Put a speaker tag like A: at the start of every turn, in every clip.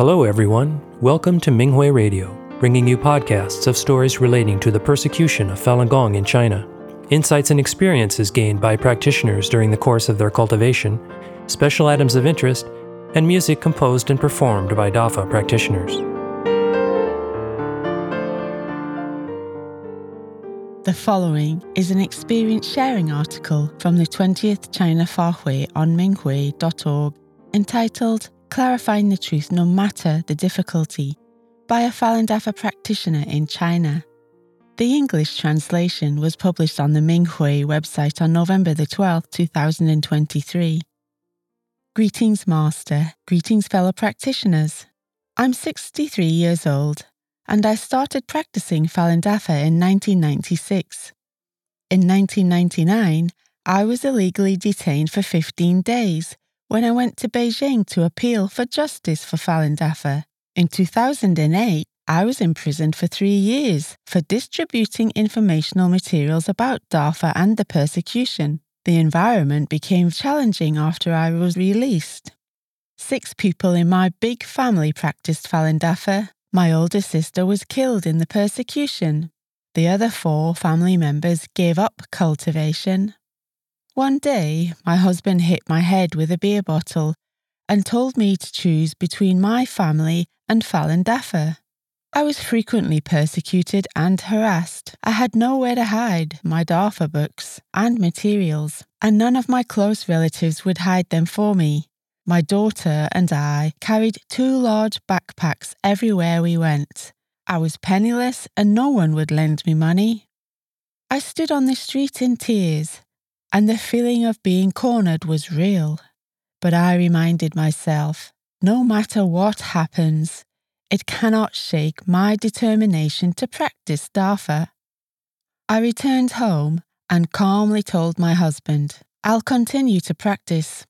A: Hello, everyone. Welcome to Minghui Radio, bringing you podcasts of stories relating to the persecution of Falun Gong in China, insights and experiences gained by practitioners during the course of their cultivation, special items of interest, and music composed and performed by DAFA practitioners.
B: The following is an experience sharing article from the 20th China Fahui on Minghui.org entitled Clarifying the Truth No Matter the Difficulty by a Falun Dafa practitioner in China. The English translation was published on the Minghui website on November the 12th, 2023. Greetings, Master. Greetings, fellow practitioners. I'm 63 years old and I started practicing Falun Dafa in 1996. In 1999, I was illegally detained for 15 days when I went to Beijing to appeal for justice for Falun Dafa. In 2008, I was imprisoned for three years for distributing informational materials about DAFA and the persecution. The environment became challenging after I was released. Six people in my big family practiced Falun Dafa. My older sister was killed in the persecution. The other four family members gave up cultivation. One day, my husband hit my head with a beer bottle and told me to choose between my family and Falun Dafa. I was frequently persecuted and harassed. I had nowhere to hide my Dafa books and materials, and none of my close relatives would hide them for me. My daughter and I carried two large backpacks everywhere we went. I was penniless and no one would lend me money. I stood on the street in tears, and the feeling of being cornered was real. But I reminded myself no matter what happens, it cannot shake my determination to practice Dafa. I returned home and calmly told my husband, I'll continue to practice.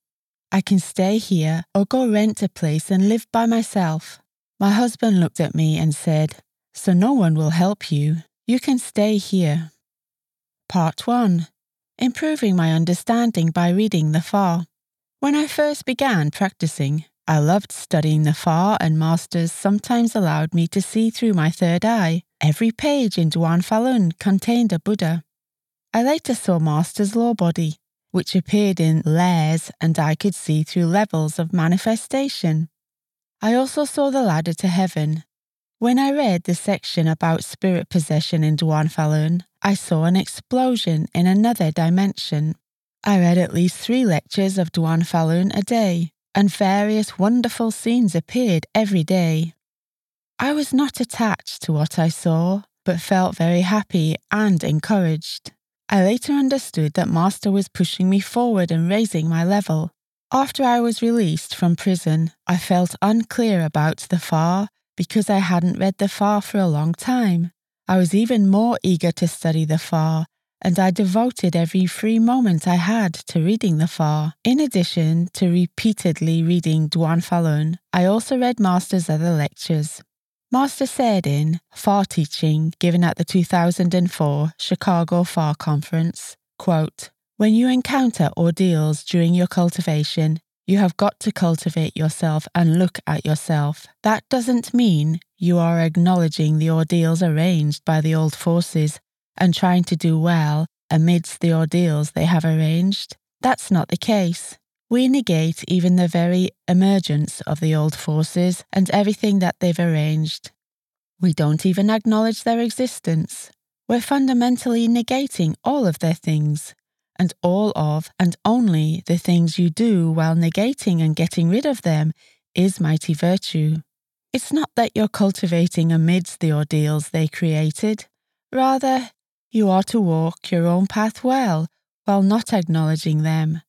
B: I can stay here or go rent a place and live by myself. My husband looked at me and said, So no one will help you. You can stay here. Part 1 improving my understanding by reading the Fa. When I first began practicing, I loved studying the Fa, and masters sometimes allowed me to see through my third eye. Every page in Zhuan Falun contained a Buddha. I later saw Master's law body, which appeared in layers, and I could see through levels of manifestation. I also saw the ladder to heaven. When I read the section about spirit possession in Zhuan Falun, I saw an explosion in another dimension. I read at least three lectures of Zhuan Falun a day, and various wonderful scenes appeared every day. I was not attached to what I saw, but felt very happy and encouraged. I later understood that Master was pushing me forward and raising my level. After I was released from prison, I felt unclear about the Fa because I hadn't read the Fa for a long time. I was even more eager to study the Fa, and I devoted every free moment I had to reading the Fa. In addition to repeatedly reading Zhuan Falun, I also read Master's other lectures. Master said in Fa Teaching, given at the 2004 Chicago Fa Conference, quote, When you encounter ordeals during your cultivation, you have got to cultivate yourself and look at yourself. That doesn't mean you are acknowledging the ordeals arranged by the old forces and trying to do well amidst the ordeals they have arranged. That's not the case. We negate even the very emergence of the old forces and everything that they've arranged. We don't even acknowledge their existence. We're fundamentally negating all of their things and all of and only the things you do while negating and getting rid of them is mighty virtue. It's not that you're cultivating amidst the ordeals they created. Rather, you are to walk your own path well while not acknowledging them.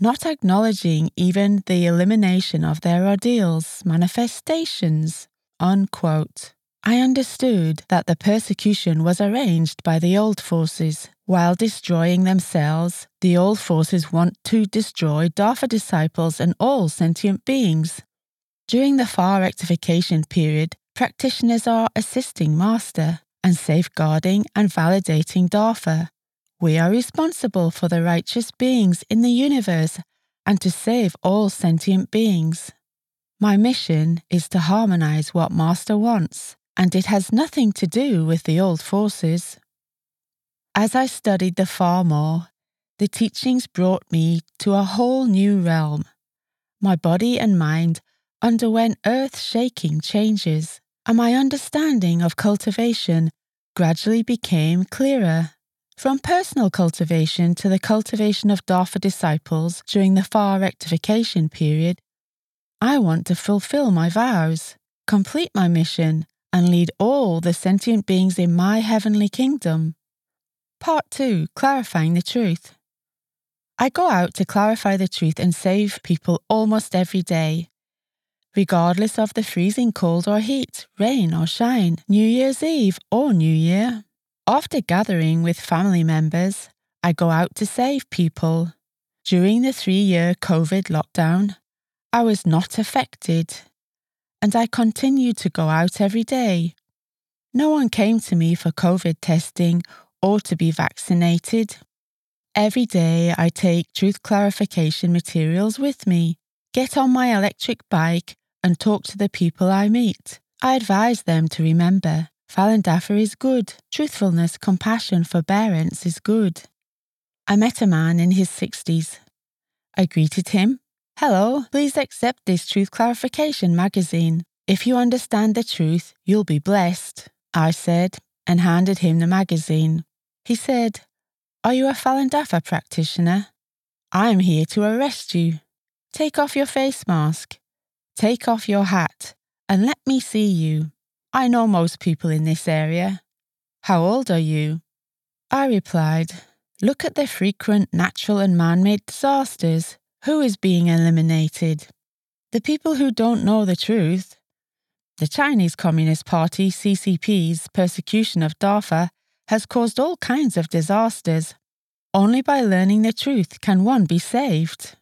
B: Not acknowledging even the elimination of their ordeals, manifestations. Unquote. I understood that the persecution was arranged by the old forces. While destroying themselves, the old forces want to destroy Dafa disciples and all sentient beings. During the Fa rectification period, practitioners are assisting Master and safeguarding and validating Dafa. We are responsible for the righteous beings in the universe and to save all sentient beings. My mission is to harmonize what Master wants, and it has nothing to do with the old forces. As I studied the Fa more, the teachings brought me to a whole new realm. My body and mind underwent earth shaking changes, and my understanding of cultivation gradually became clearer. From personal cultivation to the cultivation of Dafa disciples during the Fa rectification period, I want to fulfill my vows, complete my mission, and lead all the sentient beings in my heavenly kingdom. Part 2 Clarifying the Truth. I go out to clarify the truth and save people almost every day. Regardless of the freezing cold or heat, rain or shine, New Year's Eve or New Year. After gathering with family members, I go out to save people. During the three year COVID lockdown, I was not affected, and I continued to go out every day. No one came to me for COVID testing or to be vaccinated. Every day I take truth clarification materials with me, get on my electric bike, and talk to the people I meet. I advise them to remember Falun Dafa is good. Truthfulness, compassion, forbearance is good. I met a man in his 60s. I greeted him. Hello, please accept this Truth Clarification magazine. If you understand the truth, you'll be blessed, I said, and handed him the magazine. He said, Are you a Falun Dafa practitioner? I am here to arrest you. Take off your face mask. Take off your hat and let me see you. I know most people in this area. How old are you? I replied, Look at the frequent natural and man made disasters. Who is being eliminated? The people who don't know the truth. The Chinese Communist Party, CCP's, persecution of Dafa has caused all kinds of disasters. Only by learning the truth can one be saved.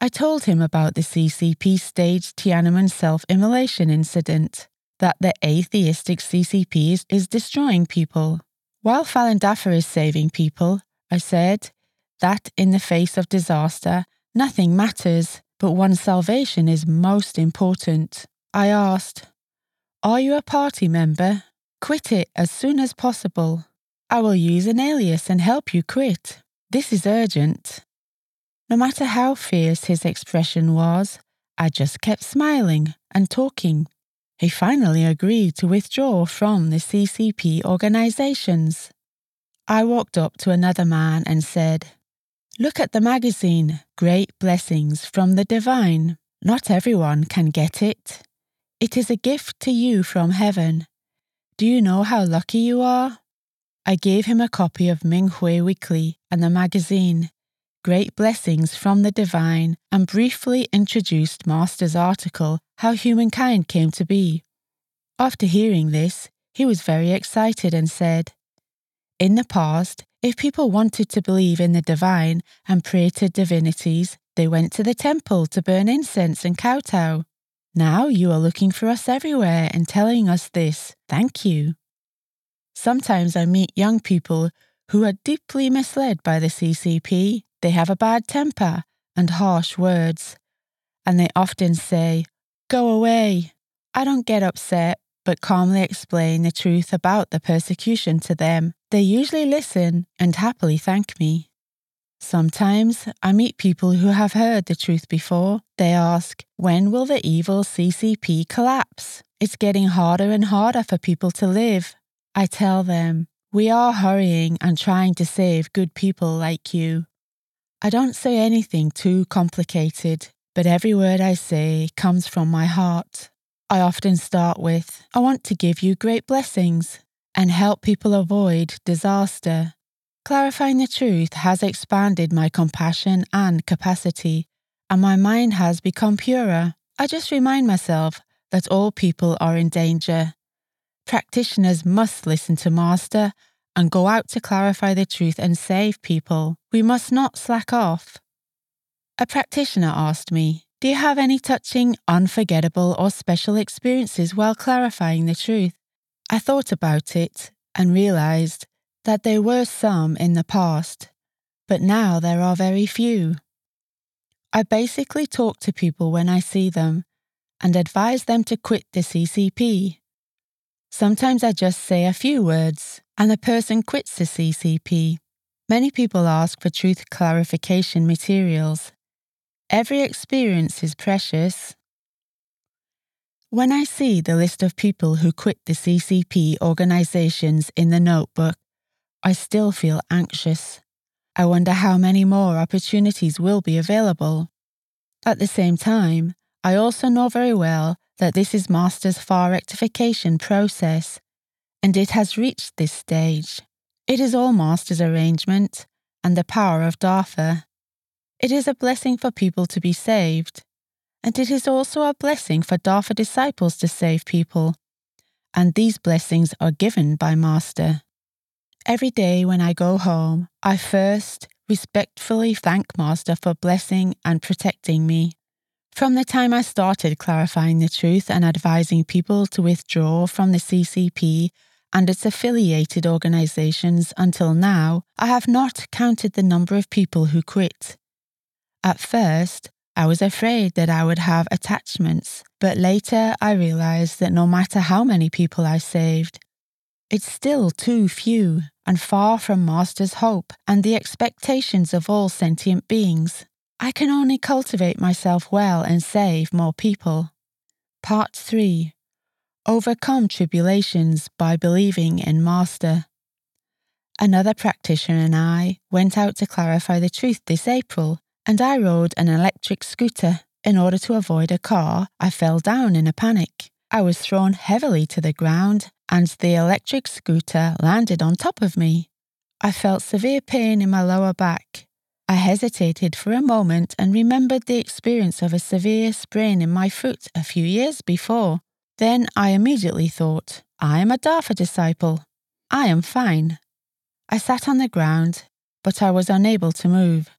B: I told him about the CCP staged Tiananmen self immolation incident that the atheistic CCP is, is destroying people. While Falun Dafa is saving people, I said that in the face of disaster, nothing matters, but one's salvation is most important. I asked, Are you a party member? Quit it as soon as possible. I will use an alias and help you quit. This is urgent. No matter how fierce his expression was, I just kept smiling and talking he finally agreed to withdraw from the CCP organizations. I walked up to another man and said, Look at the magazine, Great Blessings from the Divine. Not everyone can get it. It is a gift to you from heaven. Do you know how lucky you are? I gave him a copy of Minghui Weekly and the magazine, Great Blessings from the Divine, and briefly introduced Master's article how humankind came to be. After hearing this, he was very excited and said, In the past, if people wanted to believe in the divine and pray to divinities, they went to the temple to burn incense and kowtow. Now you are looking for us everywhere and telling us this. Thank you. Sometimes I meet young people who are deeply misled by the CCP. They have a bad temper and harsh words, and they often say, Go away. I don't get upset, but calmly explain the truth about the persecution to them. They usually listen and happily thank me. Sometimes I meet people who have heard the truth before. They ask, when will the evil CCP collapse? It's getting harder and harder for people to live. I tell them, we are hurrying and trying to save good people like you. I don't say anything too complicated but every word I say comes from my heart. I often start with, I want to give you great blessings and help people avoid disaster. Clarifying the truth has expanded my compassion and capacity, and my mind has become purer. I just remind myself that all people are in danger. Practitioners must listen to Master and go out to clarify the truth and save people. We must not slack off. A practitioner asked me, Do you have any touching, unforgettable, or special experiences while clarifying the truth? I thought about it and realized that there were some in the past, but now there are very few. I basically talk to people when I see them, and advise them to quit the CCP. Sometimes I just say a few words and the person quits the CCP. Many people ask for truth clarification materials. Every experience is precious. When I see the list of people who quit the CCP organizations in the notebook, I still feel anxious. I wonder how many more opportunities will be available. At the same time, I also know very well that this is Master's Fa rectification process, and it has reached this stage. It is all Master's arrangement and the power of Dafa. It is a blessing for people to be saved, and it is also a blessing for Dafa disciples to save people, and these blessings are given by Master. Every day when I go home, I first respectfully thank Master for blessing and protecting me. From the time I started clarifying the truth and advising people to withdraw from the CCP and its affiliated organisations until now, I have not counted the number of people who quit. At first, I was afraid that I would have attachments, but later I realised that no matter how many people I saved, it's still too few and far from Master's hope and the expectations of all sentient beings. I can only cultivate myself well and save more people. Part 3 Overcome tribulations by believing in Master. Another practitioner and I went out to clarify the truth this April, and I rode an electric scooter. In order to avoid a car, I fell down in a panic. I was thrown heavily to the ground and the electric scooter landed on top of me. I felt severe pain in my lower back. I hesitated for a moment and remembered the experience of a severe sprain in my foot a few years before. Then I immediately thought, I am a Dafa disciple. I am fine. I sat on the ground, but I was unable to move.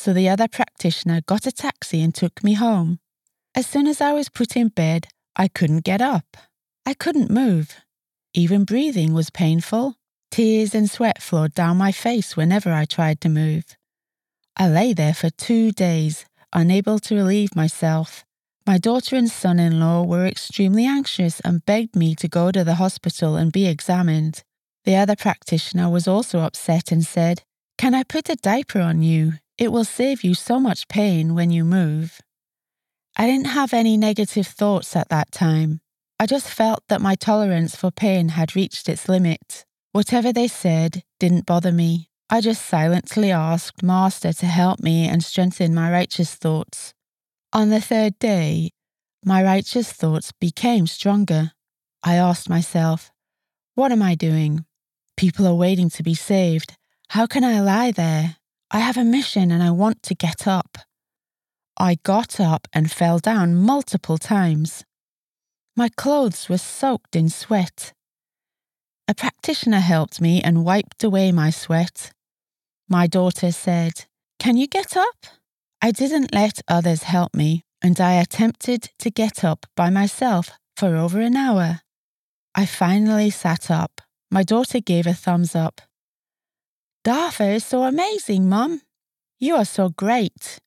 B: So the other practitioner got a taxi and took me home. As soon as I was put in bed, I couldn't get up. I couldn't move. Even breathing was painful. Tears and sweat flowed down my face whenever I tried to move. I lay there for two days, unable to relieve myself. My daughter and son in law were extremely anxious and begged me to go to the hospital and be examined. The other practitioner was also upset and said, Can I put a diaper on you? It will save you so much pain when you move. I didn't have any negative thoughts at that time. I just felt that my tolerance for pain had reached its limit. Whatever they said didn't bother me. I just silently asked Master to help me and strengthen my righteous thoughts. On the third day, my righteous thoughts became stronger. I asked myself, What am I doing? People are waiting to be saved. How can I lie there? I have a mission and I want to get up. I got up and fell down multiple times. My clothes were soaked in sweat. A practitioner helped me and wiped away my sweat. My daughter said, Can you get up? I didn't let others help me, and I attempted to get up by myself for over an hour. I finally sat up. My daughter gave a thumbs up. Dafa is so amazing, Mum. You are so great.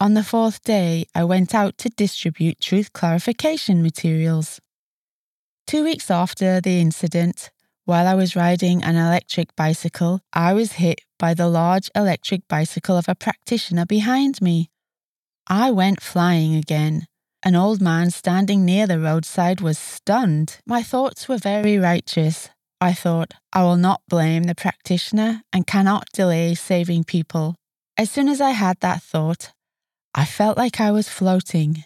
B: On the fourth day, I went out to distribute truth clarification materials. Two weeks after the incident, while I was riding an electric bicycle, I was hit by the large electric bicycle of a practitioner behind me. I went flying again. An old man standing near the roadside was stunned. My thoughts were very righteous. I thought, I will not blame the practitioner and cannot delay saving people. As soon as I had that thought, I felt like I was floating.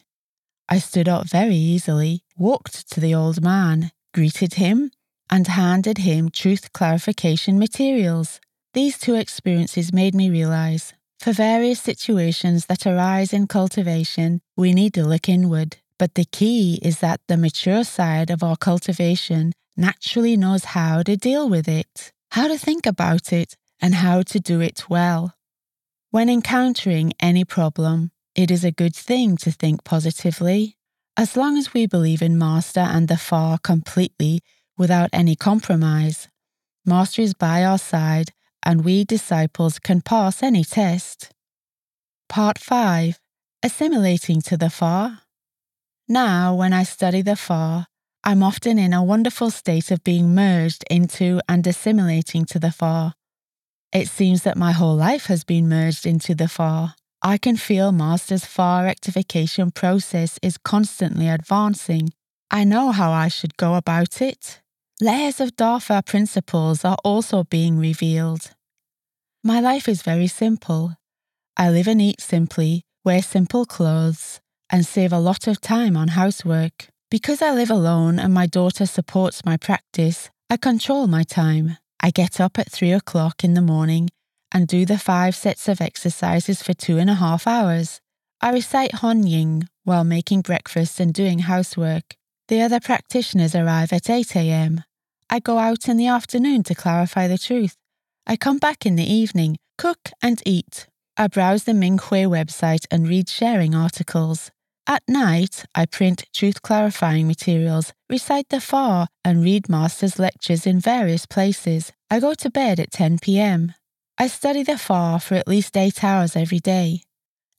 B: I stood up very easily, walked to the old man, greeted him, and handed him truth clarification materials. These two experiences made me realize for various situations that arise in cultivation, we need to look inward. But the key is that the mature side of our cultivation naturally knows how to deal with it, how to think about it, and how to do it well. When encountering any problem, it is a good thing to think positively. As long as we believe in Master and the Fa completely without any compromise, Master is by our side and we disciples can pass any test. Part 5 Assimilating to the Fa. Now, when I study the Fa, I'm often in a wonderful state of being merged into and assimilating to the Fa. It seems that my whole life has been merged into the Fa. I can feel Master's Fa rectification process is constantly advancing. I know how I should go about it. Layers of Dafa principles are also being revealed. My life is very simple. I live and eat simply, wear simple clothes, and save a lot of time on housework. Because I live alone and my daughter supports my practice, I control my time. I get up at three o'clock in the morning and do the five sets of exercises for two and a half hours. I recite Hong Yin while making breakfast and doing housework. The other practitioners arrive at 8 a.m. I go out in the afternoon to clarify the truth. I come back in the evening, cook and eat. I browse the Minghui website and read sharing articles. At night, I print truth clarifying materials, recite the Fa, and read Master's lectures in various places. I go to bed at 10 pm. I study the Fa for at least eight hours every day,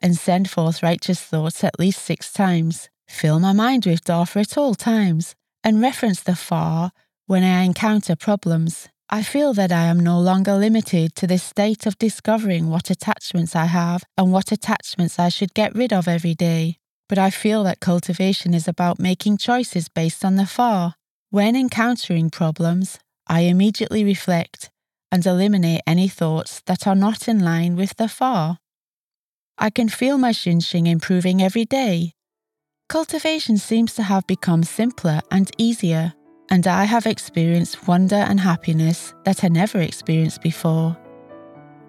B: and send forth righteous thoughts at least six times. Fill my mind with Dafa at all times, and reference the Fa when I encounter problems. I feel that I am no longer limited to this state of discovering what attachments I have and what attachments I should get rid of every day but I feel that cultivation is about making choices based on the Fa. When encountering problems, I immediately reflect and eliminate any thoughts that are not in line with the Fa. I can feel my Xinxing improving every day. Cultivation seems to have become simpler and easier, and I have experienced wonder and happiness that I never experienced before.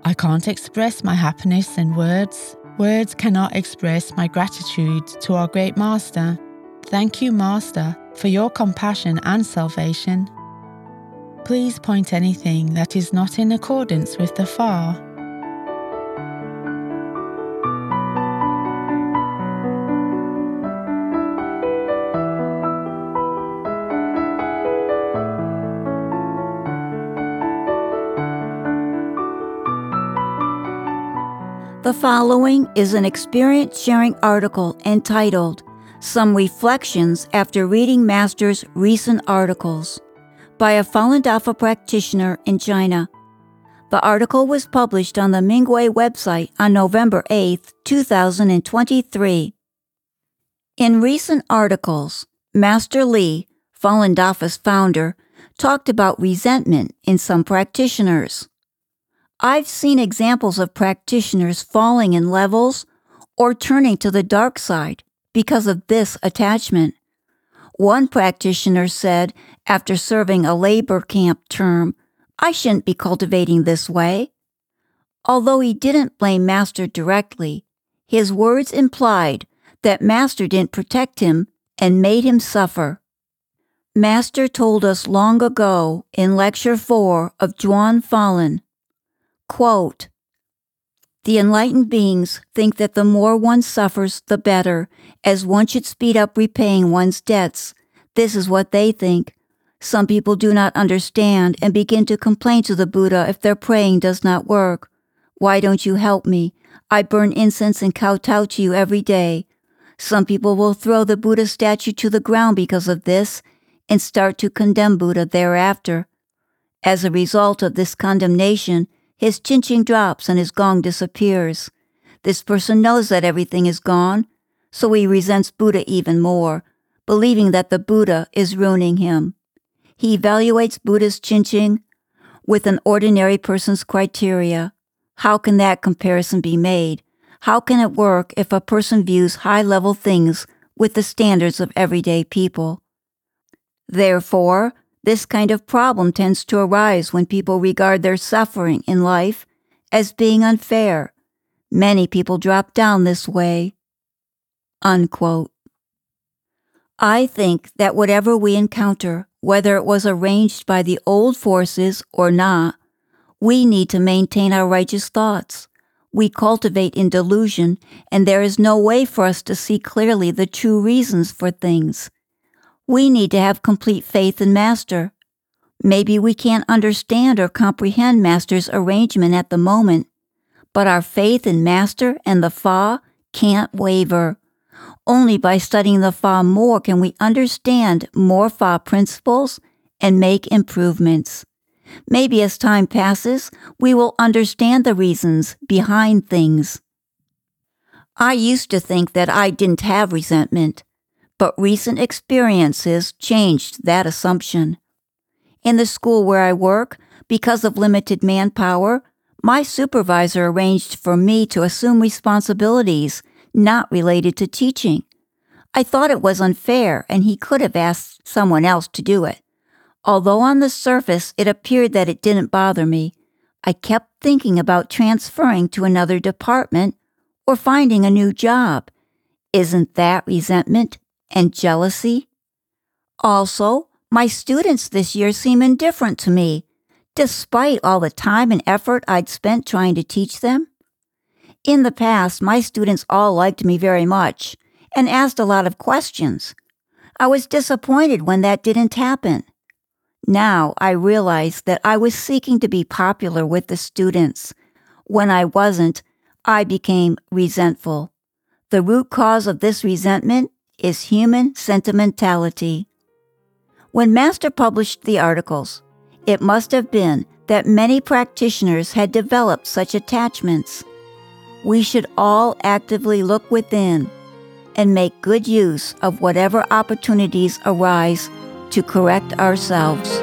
B: I can't express my happiness in words, Words cannot express my gratitude to our great Master. Thank you, Master, for your compassion and salvation. Please point anything that is not in accordance with the Fa.
C: The following is an experience sharing article entitled Some Reflections After Reading Master's Recent Articles by a Falun Dafa practitioner in China. The article was published on the Minghui website on November 8, 2023. In recent articles, Master Li, Falun Dafa's founder, talked about resentment in some practitioners. I've seen examples of practitioners falling in levels or turning to the dark side because of this attachment. One practitioner said, after serving a labor camp term, I shouldn't be cultivating this way. Although he didn't blame Master directly, his words implied that Master didn't protect him and made him suffer. Master told us long ago in Lecture 4 of Zhuan Falun Quote, the enlightened beings think that the more one suffers, the better, as one should speed up repaying one's debts. This is what they think. Some people do not understand and begin to complain to the Buddha if their praying does not work. Why don't you help me? I burn incense and kowtow to you every day. Some people will throw the Buddha statue to the ground because of this and start to condemn Buddha thereafter. As a result of this condemnation, his xinxing drops and his gong disappears. This person knows that everything is gone, so he resents Buddha even more, believing that the Buddha is ruining him. He evaluates Buddha's xinxing with an ordinary person's criteria. How can that comparison be made? How can it work if a person views high level things with the standards of everyday people? Therefore, this kind of problem tends to arise when people regard their suffering in life as being unfair. Many people drop down this way. Unquote. I think that whatever we encounter, whether it was arranged by the old forces or not, we need to maintain our righteous thoughts. We cultivate in delusion, and there is no way for us to see clearly the true reasons for things. We need to have complete faith in Master. Maybe we can't understand or comprehend Master's arrangement at the moment, but our faith in Master and the Fa can't waver. Only by studying the Fa more can we understand more Fa principles and make improvements. Maybe as time passes, we will understand the reasons behind things. I used to think that I didn't have resentment, but recent experiences changed that assumption. In the school where I work, because of limited manpower, my supervisor arranged for me to assume responsibilities not related to teaching. I thought it was unfair and he could have asked someone else to do it. Although on the surface it appeared that it didn't bother me, I kept thinking about transferring to another department or finding a new job. Isn't that resentment and jealousy? Also, my students this year seem indifferent to me, despite all the time and effort I'd spent trying to teach them. In the past, my students all liked me very much and asked a lot of questions. I was disappointed when that didn't happen. Now I realize that I was seeking to be popular with the students. When I wasn't, I became resentful. The root cause of this resentment is human sentimentality. When Master published the articles, it must have been that many practitioners had developed such attachments. We should all actively look within and make good use of whatever opportunities arise to correct ourselves.